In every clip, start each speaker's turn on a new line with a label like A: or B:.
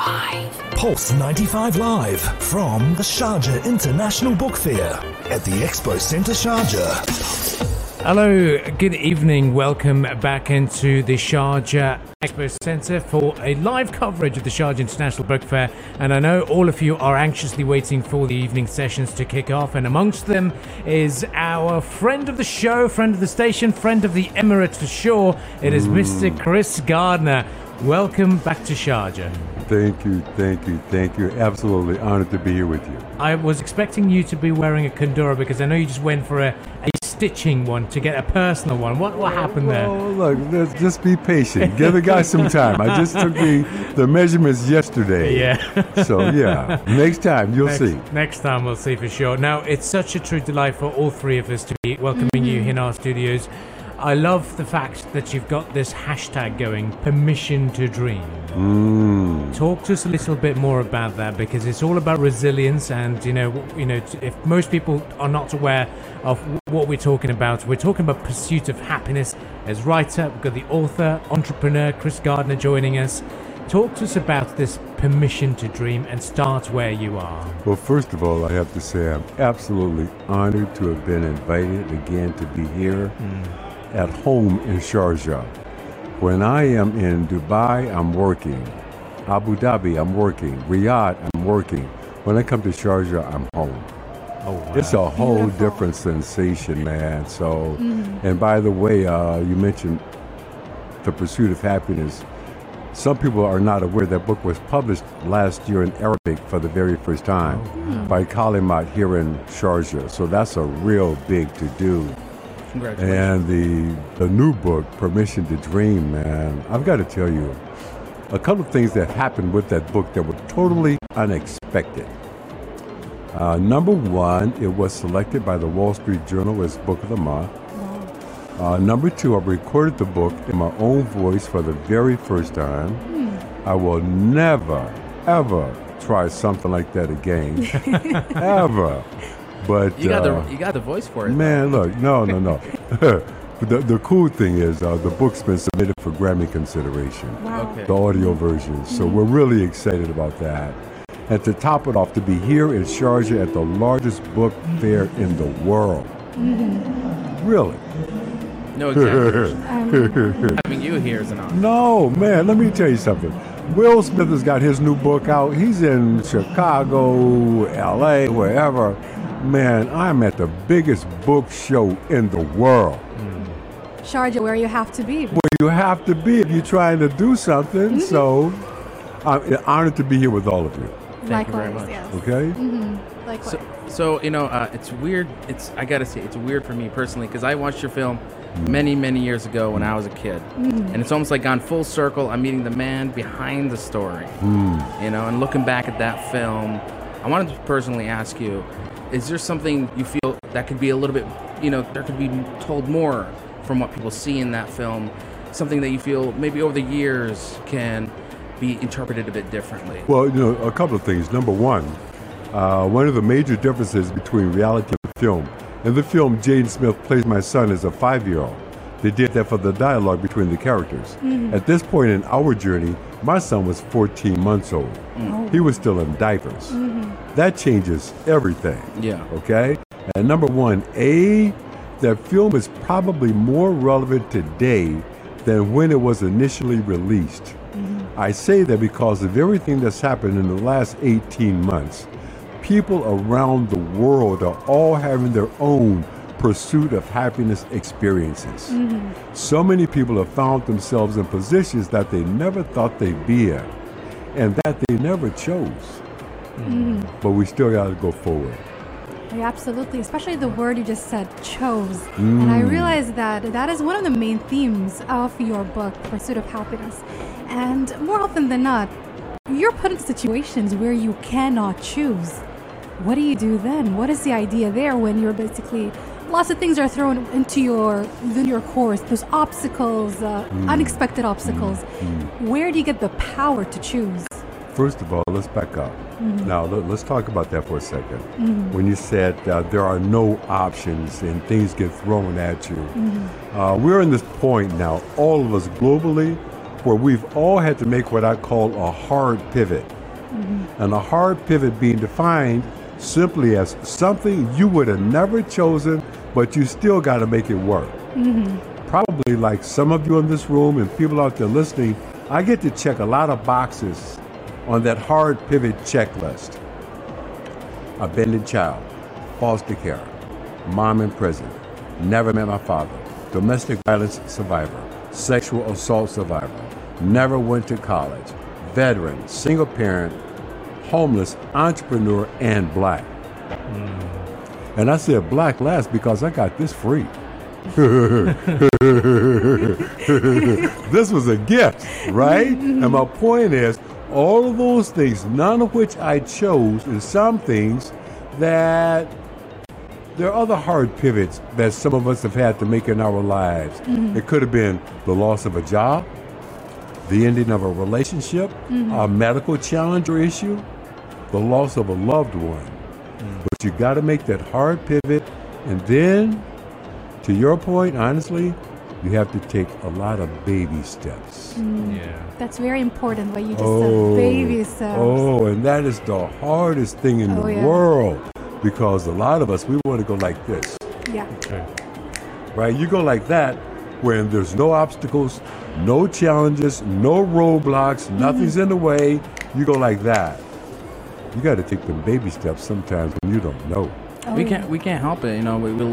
A: 95.
B: Pulse 95 Live from the Sharjah International Book Fair at the Expo Centre Sharjah.
C: Hello, good evening. Welcome back into the Sharjah Expo Centre for a live coverage of the Sharjah International Book Fair. And I know all of you are anxiously waiting for the evening sessions to kick off. And amongst them is our friend of the show, friend of the station, friend of the Emirates for sure. It is Mr. Chris Gardner. Welcome back to Sharjah.
D: Thank you, thank you, thank you. Absolutely honored to be here with you.
C: I was expecting you to be wearing a Kandura because I know you just went for a, a stitching one to get a personal one. What what happened there?
D: Oh, look, let's just be patient. Give the guy some time. I just took the, the measurements yesterday.
C: Yeah.
D: So, yeah, next time you'll
C: next,
D: see.
C: Next time we'll see for sure. Now, it's such a true delight for all three of us to be welcoming you mm-hmm. in our studios. I love the fact that you've got this hashtag going, permission to dream.
D: Mm.
C: Talk to us a little bit more about that because it's all about resilience and you know you know if most people are not aware of what we're talking about we're talking about pursuit of happiness. As writer we've got the author entrepreneur Chris Gardner joining us. Talk to us about this permission to dream and start where you are.
D: Well, first of all, I have to say I'm absolutely honored to have been invited again to be here at home in Sharjah. When I am in Dubai, I'm working. Abu Dhabi, I'm working. Riyadh, I'm working. When I come to Sharjah, I'm home.
C: oh wow.
D: It's a whole
E: Beautiful.
D: different sensation, man. So, and by the way, uh, you mentioned the pursuit of happiness. Some people are not aware that book was published last year in Arabic for the very first time by Kalimat here in Sharjah. So that's a real big to do.
A: Congratulations.
D: And the the new book, Permission to Dream, man. I've got to tell you, a couple of things that happened with that book that were totally unexpected. Uh, number one, it was selected by the Wall Street Journal as Book of the Month. Uh, number two, I recorded the book in my own voice for the very first time. I will never, ever try something like that again. ever. But
A: you got
D: uh,
A: the you got the voice for it.
D: Man, look, no, no, no. The, the cool thing is, uh, the book's been submitted for Grammy consideration,
A: Okay.
D: the audio version. So we're really excited about that. And to top it off, to be here in Sharjah at the largest book fair in the world. Really?
A: No exaggeration. Having you here is an honor.
D: No, man, let me tell you something. Will Smith has got his new book out. He's in Chicago, LA, wherever. Man, I'm at the biggest book show in the world.
E: Sharjah, where you have to be.
D: Well, you have to be if you're trying to do something. Mm-hmm. So I'm honored to be here with all of you.
A: Thank you very
E: Likewise,
A: much.
E: yes.
D: Okay? Mm-hmm.
E: Likewise.
A: So, so you know, uh, it's weird. It's I gotta say, it's weird for me personally because I watched your film many, many years ago when I was a kid, mm-hmm. and it's almost like gone full circle. I'm meeting the man behind the story, hmm. you know, and looking back at that film, I wanted to personally ask you: Is there something you feel that could be a little bit, you know, there could be told more from what people see in that film? Something that you feel maybe over the years can be interpreted a bit differently.
D: Well, you know, a couple of things. Number one, uh, one of the major differences between reality and film. In the film, Jaden Smith plays my son as a five year old. They did that for the dialogue between the characters. At this point in our journey, my son was 14 months old. He was still in diapers. That changes everything.
A: Yeah.
D: Okay? And number one, A, that film is probably more relevant today than when it was initially released. Mm-hmm. I say that because of everything that's happened in the last 18 months. People around the world are all having their own pursuit of happiness experiences. Mm-hmm. So many people have found themselves in positions that they never thought they'd be in and that they never chose. Mm-hmm. But we still got to go forward.
E: Oh, yeah, absolutely, especially the word you just said, chose. And I mm. realized that that is one of the main themes of your book, Pursuit of Happiness. And more often than not, you're put in situations where you cannot choose. What do you do then? What is the idea there when you're basically lots of things are thrown into your into your course? There's obstacles, uh, mm. unexpected obstacles. Mm. Where do you get the power to choose?
D: First of all, let's back up. Now, let, us talk about that for a 2nd When you said uh, there are no options and things get thrown at you, uh, we're in this point now, all of us globally, where we've all had to make what I call a hard pivot. And a hard pivot being defined simply as something you would have never chosen, but you still got to make it work. Probably like some of you in this room and people out there listening, I get to check a lot of boxes on that hard pivot checklist. Abandoned child, foster care, mom in prison, never met my father, domestic violence survivor, sexual assault survivor, never went to college, veteran, single parent, homeless, entrepreneur, and black. Mm. And I said black last because I got this free. this was a gift, right? and my point is, all of those things, none of which I chose, and some things that there are other hard pivots that some of us have had to make in our lives. Mm-hmm. It could have been the loss of a job, the ending of a relationship, mm-hmm. a medical challenge or issue, the loss of a loved one. Mm. But you got to make that hard pivot. And then, to your point, honestly, you have to take a lot of baby steps. Mm.
C: Yeah.
E: That's very important what you just
D: Oh,
E: said. Baby steps.
D: oh, and that is the hardest thing in
E: Oh,
D: the
E: yeah.
D: world because a lot of us, we want to go like this.
E: Yeah.
C: True.
D: right? You go like that when there's no obstacles, no challenges, no roadblocks, mm-hmm. nothing's in the way. You go like that. You got to take them baby steps sometimes when you don't know.
E: Oh,
A: we can't we can't help it. You know, we, we,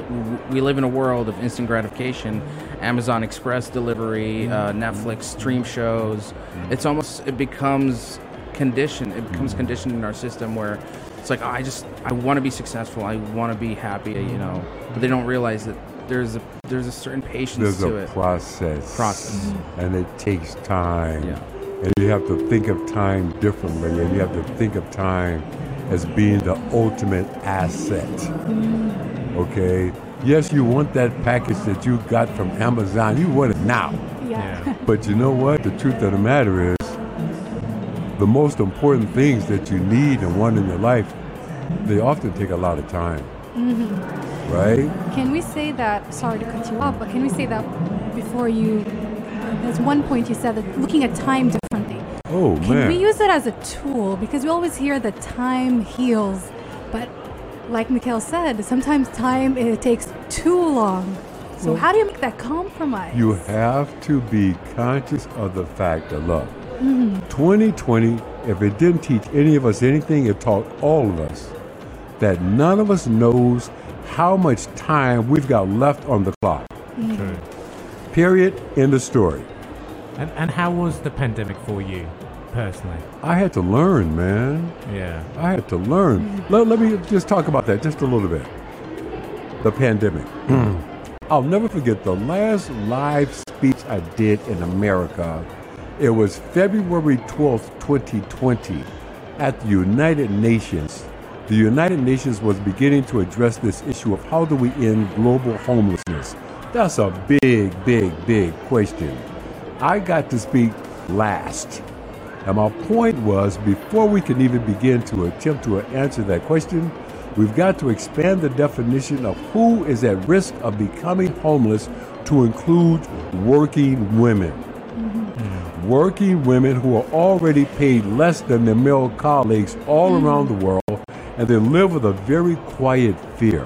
A: we live in a world of instant gratification, Amazon Express delivery, mm. uh, Netflix stream shows. Mm. It's almost it becomes conditioned. It becomes mm. conditioned in our system where it's like oh, I just I want to be successful. I want to be happy. You know, but they don't realize that there's a there's a certain patience
D: There's
A: to
D: a
A: it.
D: process.
A: Process.
D: And it takes time.
A: Yeah.
D: And you have to think of time differently. And you have to think of time as being the ultimate asset. Okay? Yes, you want that package that you got from Amazon. You want it now.
E: Yeah.
C: Yeah.
D: But you know what? The truth of the matter is, the most important things that you need and want in your life, they often take a lot of time. Mm-hmm. Right?
E: Can we say that? Sorry to cut you off, but can we say that before you? There's one point you said that looking at time differently.
D: Oh,
E: Can
D: man.
E: we use it as a tool? Because we always hear that time heals, but like Mikail said, sometimes time it takes too long. So how do you make that compromise?
D: You have to be conscious of the fact that, look, 2020, if it didn't teach any of us anything, it taught all of us that none of us knows how much time we've got left on the clock. Mm-hmm.
C: True.
D: Period. End of story.
C: And, and how was the pandemic for you personally?
D: I had to learn, man.
C: Yeah.
D: I had to learn. Let, let me just talk about that just a little bit. The pandemic. I'll never forget the last live speech I did in America. It was February 12th, 2020, at the United Nations. The United Nations was beginning to address this issue of how do we end global homelessness. That's a big, big, big question. I got to speak last. And my point was before we can even begin to attempt to answer that question, we've got to expand the definition of who is at risk of becoming homeless to include working women. Mm-hmm. Working women who are already paid less than their male colleagues all mm-hmm. around the world and they live with a very quiet fear.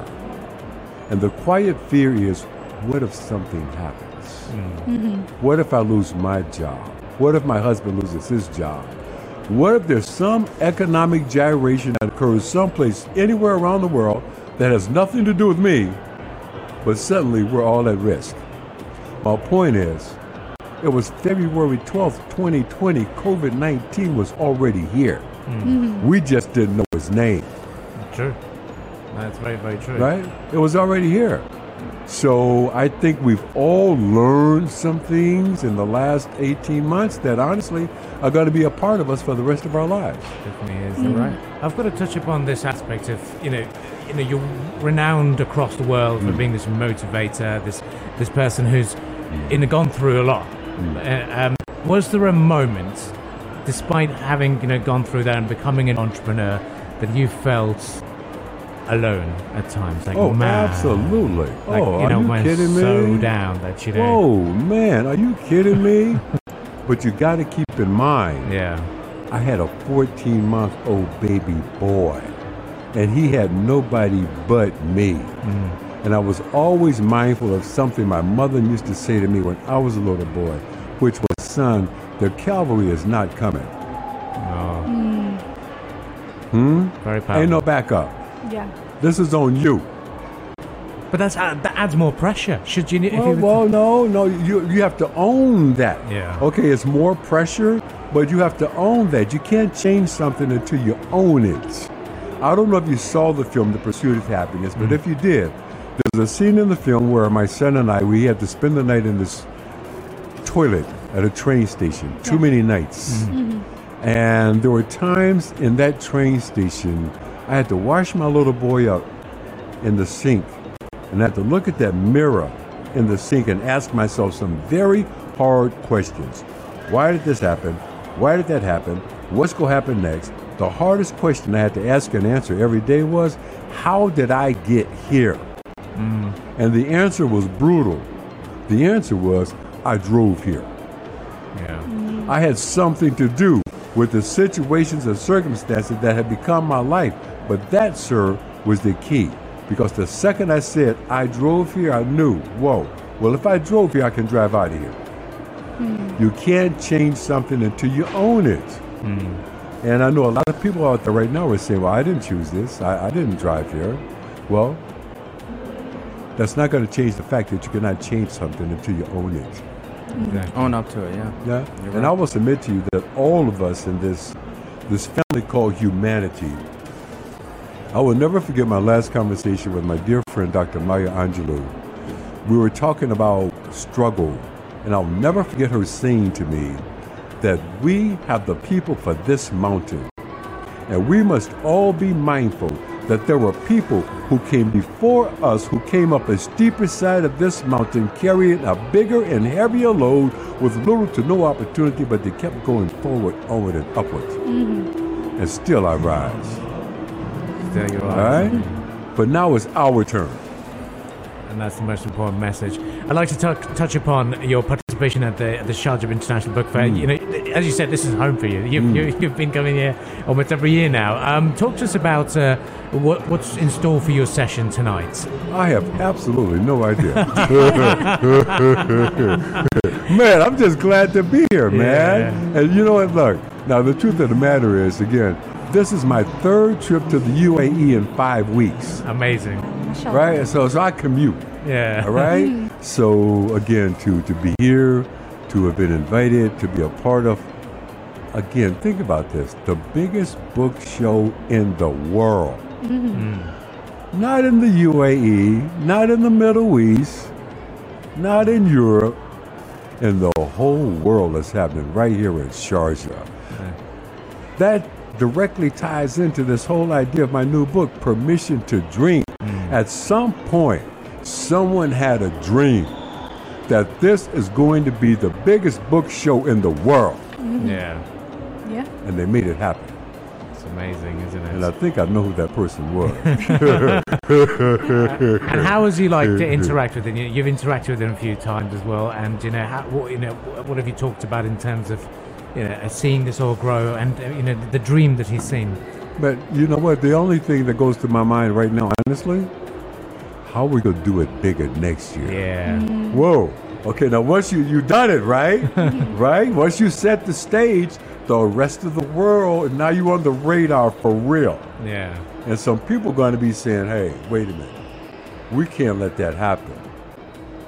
D: And the quiet fear is what if something happens? Mm-hmm. What if I lose my job? What if my husband loses his job? What if there's some economic gyration that occurs someplace anywhere around the world that has nothing to do with me, but suddenly we're all at risk? My point is, it was February 12th, 2020. COVID 19 was already here. Mm-hmm. We just didn't know his name,
C: True. That's very, very true.
D: right? It was already here. So I think we've all learned some things in the last 18 months that honestly are going to be a part of us for the rest of our lives.
C: Definitely is. Right. I've got to touch upon this aspect of you know, you know, you're renowned across the world for being this motivator, this this person who's you know gone through a lot. Uh, um, was there a moment, despite having you know gone through that and becoming an entrepreneur, that you felt alone at times? Like,
D: Oh,
C: man,
D: absolutely.
C: Like,
D: oh,
C: you know,
D: are you
C: when
D: kidding
C: so down that you know.
D: Whoa, man, are you kidding me? But you got to keep in mind,
C: Yeah.
D: I had a 14 month old baby boy, and he had nobody but me. And I was always mindful of something my mother used to say to me when I was a little boy, which was, Son, the cavalry is not coming.
C: Oh.
D: Hmm?
C: Very powerful.
D: Ain't no backup.
E: Yeah.
D: This is on you.
C: but that's uh, that adds more pressure. Should you? If
D: Well,
C: you
D: well, no, no. You you have to own that.
C: Yeah.
D: Okay, it's more pressure, but you have to own that. You can't change something until you own it. I don't know if you saw the film The Pursuit of Happiness, but if you did, there's a scene in the film where my son and I we had to spend the night in this toilet at a train station. Too many nights. And there were times in that train station I had to wash my little boy up in the sink and I had to look at that mirror in the sink and ask myself some very hard questions. Why did this happen? Why did that happen? What's going to happen next? The hardest question I had to ask and answer every day was, How did I get here? Mm. And the answer was brutal. The answer was, I drove here.
C: yeah.
D: I had something to do with the situations and circumstances that had become my life. But that, sir, was the key. Because the second I said, I drove here, I knew, whoa, well, if I drove here, I can drive out of here. Hmm. You can't change something until you own it. Hmm. And I know a lot of people out there right now are saying, well, I didn't choose this, I, I didn't drive here. Well, that's not going to change the fact that you cannot change something until you own it.
C: Exactly.
A: Own up to it, yeah.
D: Yeah,
A: You're
D: and
A: right.
D: I will submit to you that all of us in this this family called humanity. I will never forget my last conversation with my dear friend Dr. Maya Angelou. We were talking about struggle, and I'll never forget her saying to me that we have the people for this mountain, and we must all be mindful that there were people who came before us who came up a steeper side of this mountain carrying a bigger and heavier load with little to no opportunity, but they kept going forward, onward, and upward. Mm-hmm. And still I rise.
C: There you are.
D: right? But now it's our turn.
C: And that's the most important message. I'd like to tou- touch upon your participation at the at the Sharjah International Book Fair. You know, as you said, this is home for you. You've, you, you've been coming here almost every year now. Um, talk to us about uh, what, what's in store for your session tonight.
D: I have absolutely no idea. man, I'm just glad to be here, man. And you know what? Look, now the truth of the matter is, again, this is my third trip to the UAE in five weeks,
C: Amazing.
D: Right? So, so I commute,
C: Yeah.
D: all right? so again, to to be here, to have been invited, to be a part of. Again, think about this: the biggest book show in the world. Mm-hmm. Not in the UAE, not in the Middle East, not in Europe, in the whole world is happening right here in Sharjah. That directly ties into this whole idea of my new book, Permission to Dream. Mm. At some point, someone had a dream that this is going to be the biggest book show in the world, mm-hmm.
C: Yeah.
E: Yeah.
D: and they made it happen.
C: It's amazing, isn't it?
D: And I think I know who that person was.
C: And how has he like to interact with him? You- You've interacted with him a few times as well, and you know, how, what, you know, what have you talked about in terms of, you know, uh, seeing this all grow and uh, you know the dream that he's seen?
D: But you know what? The only thing that goes to my mind right now, honestly, how we gonna do it bigger next year?
C: Yeah,
D: Whoa. Okay, now once you you done it, right? right? Once you set the stage, the rest of the world, and now you're on the radar for real.
C: yeah,
D: And some people are going to be saying, "Hey, wait a minute, we can't let that happen."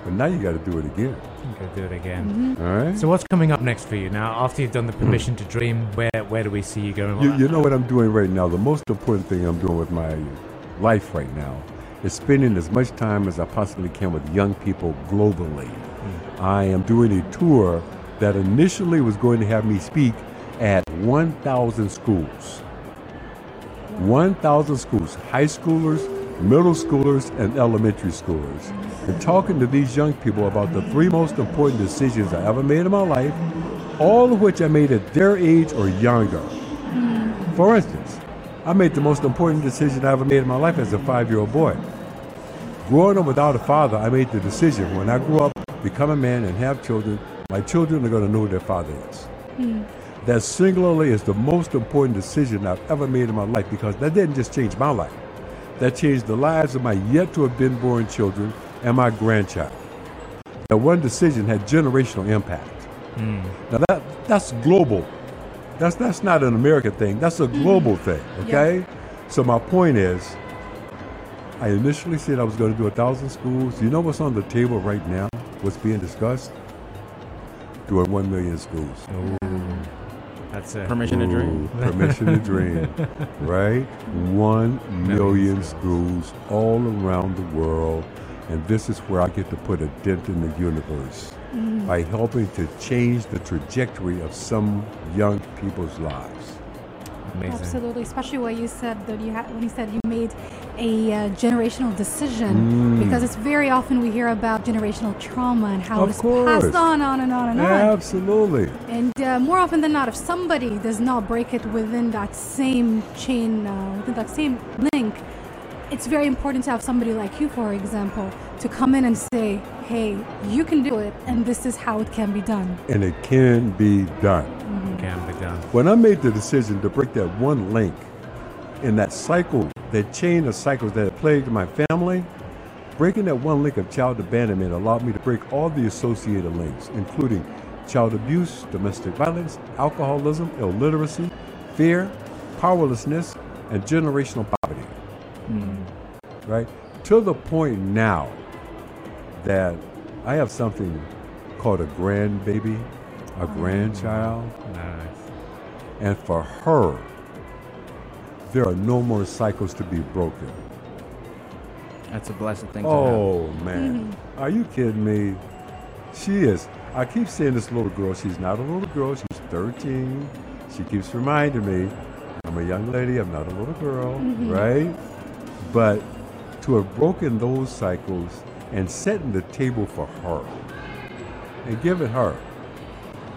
D: But now you got to do it again.
C: You got to do it again. Mm-hmm.
D: All right.
C: So what's coming up next for you now? After you've done the hmm. permission to dream, where where do we see you going?
D: You, you know what I'm doing right now? The most important thing I'm doing with my life right now is spending as much time as I possibly can with young people globally. Hmm. I am doing a tour that initially was going to have me speak at 1,000 schools. 1,000 schools, high schoolers, middle schoolers, and elementary schoolers. And talking to these young people about the three most important decisions I ever made in my life, all of which I made at their age or younger. For instance, I made the most important decision I ever made in my life as a five year old boy. Growing up without a father, I made the decision when I grew up, become a man, and have children, My children are going to know who their father is. Hmm. That singularly is the most important decision I've ever made in my life because that didn't just change my life. That changed the lives of my yet to have been born children and my grandchild. That one decision had generational impact. Hmm. Now that that's global. That's that's not an American thing. That's a global hmm. thing. Okay. So my point is, I initially said I was going to do a thousand schools. You know what's on the table right now? What's being discussed? Doing one million schools.
C: That's it.
A: Permission to dream.
D: Permission to dream. Right? One million schools all around the world. And this is where I get to put a dent in the universe mm. by helping to change the trajectory of some young people's lives.
C: Amazing.
E: Absolutely, especially what you said that you had when you said you made a uh, generational decision, because it's very often we hear about generational trauma and how
D: Of
E: it's
D: course.
E: passed on, on and on and on.
D: Absolutely.
E: And uh, more often than not, if somebody does not break it within that same chain, uh, within that same link, it's very important to have somebody like you, for example, to come in and say, "Hey, you can do it, and this is how it can be done."
D: And it can be done.
C: Can be done.
D: When I made the decision to break that one link in that cycle, that chain of cycles that had plagued my family, breaking that one link of child abandonment allowed me to break all the associated links, including child abuse, domestic violence, alcoholism, illiteracy, fear, powerlessness, and generational poverty. Hmm. Right? To the point now that I have something called a grandbaby, a ah. grandchild.
C: Nice.
D: And for her, there are no more cycles to be broken.
A: That's a blessed thing to oh, have.
D: Oh, man. Mm-hmm. Are you kidding me? She is. I keep saying this little girl, she's not a little girl, she's 13. She keeps reminding me, I'm a young lady, I'm not a little girl, mm-hmm. right? But to have broken those cycles and setting the table for her and giving her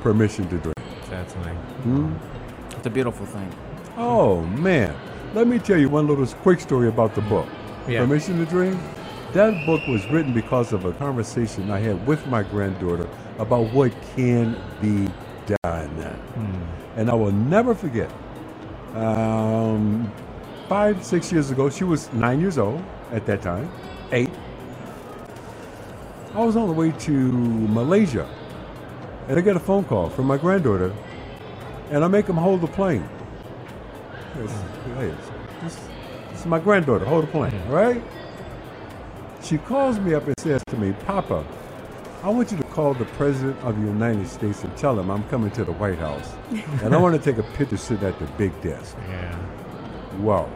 D: permission to dream.
C: Certainly. Hmm?
A: It's a beautiful thing.
D: Oh man, let me tell you one little quick story about the book.
C: Yeah.
D: Permission to Dream. That book was written because of a conversation I had with my granddaughter about what can be done, and I will never forget. Um, five, six years ago, she was nine years old at that time, eight. I was on the way to Malaysia, and I get a phone call from my granddaughter, and I make him hold the plane. Hey, this, this is my granddaughter. Hold the plane, right? She calls me up and says to me, Papa, I want you to call the President of the United States and tell him I'm coming to the White House. and I want to take a picture sitting at the big desk.
C: Yeah.
D: Whoa.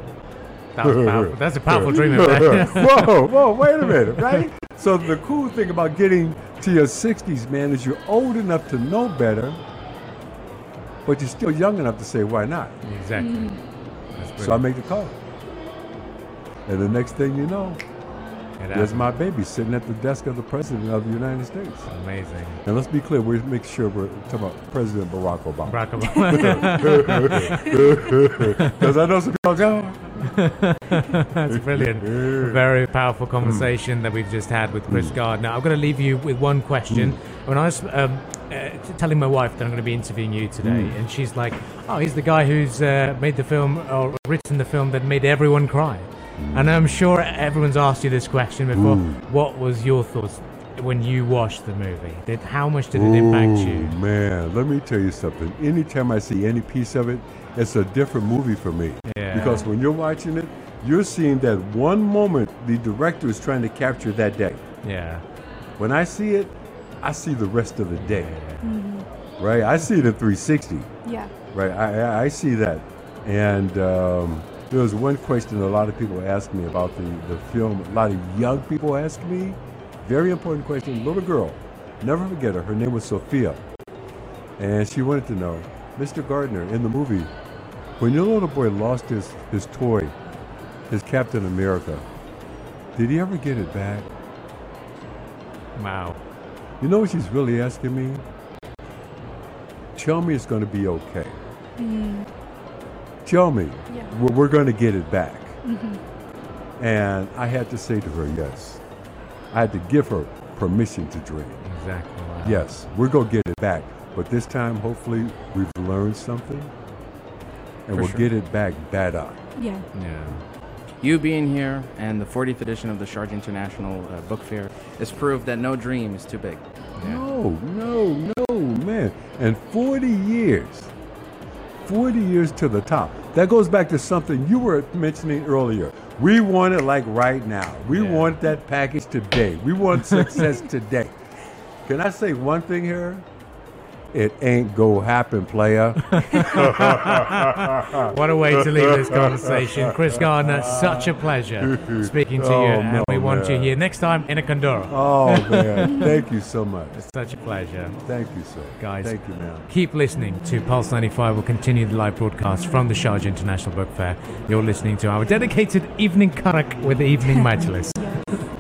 C: That powerful. That's a powerful dream
D: whoa, whoa, wait a minute, right? So the cool thing about getting to your 60s, man, is you're old enough to know better, but you're still young enough to say, why not?
C: exactly. Mm-hmm. That's
D: So I
C: brilliant.
D: make the call. And the next thing you know,
C: It
D: there's
C: happened.
D: my baby sitting at the desk of the President of the United States.
C: Amazing.
D: And let's be clear, we make sure we're talking about President Barack Obama.
C: Barack Obama.
D: Because I know some people go,
C: That's brilliant. Very powerful conversation that we've just had with Chris Gardner. I'm going to leave you with one question. When I was um, uh, telling my wife that I'm going to be interviewing you today, and she's like, "Oh, he's the guy who's uh, made the film or written the film that made everyone cry." And I'm sure everyone's asked you this question before. What was your thoughts when you watched the movie? Did how much did it impact you?
D: Man, let me tell you something. Anytime I see any piece of it, it's a different movie for me.
C: Yeah.
D: Because when you're watching it, you're seeing that one moment the director is trying to capture that day.
C: Yeah.
D: When I see it, I see the rest of the day. Right? I see it in 360.
E: Yeah.
D: Right? I, I- I see that. And um, there was one question a lot of people asked me about the, the film. A lot of young people asked me. Very important question. Little girl, never forget her. Her name was Sophia. And she wanted to know, Mr. Gardner, in the movie, when your little boy lost his, his toy, his Captain America, did he ever get it back?
C: Wow.
D: You know what she's really asking me? Tell me it's going to be okay. Mm-hmm. Tell me
E: Yeah.
D: we're, we're going to get it back. Mm-hmm. And I had to say to her, yes. I had to give her permission to dream.
C: Exactly. Wow.
D: Yes, we're going to get it back. But this time, hopefully, we've learned something and
A: For
D: we'll
A: sure.
D: get it back better.
E: Yeah.
C: Yeah.
A: You being here and the 40th edition of the Sharjah International uh, Book Fair is proof that no dream is too big.
D: No, no, no, man. And 40 years. 40 years to the top. That goes back to something you were mentioning earlier. We want it like right now. We
C: Yeah.
D: want that package today. We want success today. Can I say one thing here? It ain't go happen, player.
C: What a way to leave this conversation. Chris Gardner, such a pleasure speaking to
D: Oh,
C: you. And
D: no,
C: we want you here next time in a Kandura.
D: Oh man, thank you so much.
C: It's such a pleasure.
D: Thank you, sir.
C: Guys.
D: Thank you, man.
C: Keep listening to Pulse 95. We'll continue the live broadcast from the Sharjah International Book Fair. You're listening to our dedicated evening karak with the evening majlis.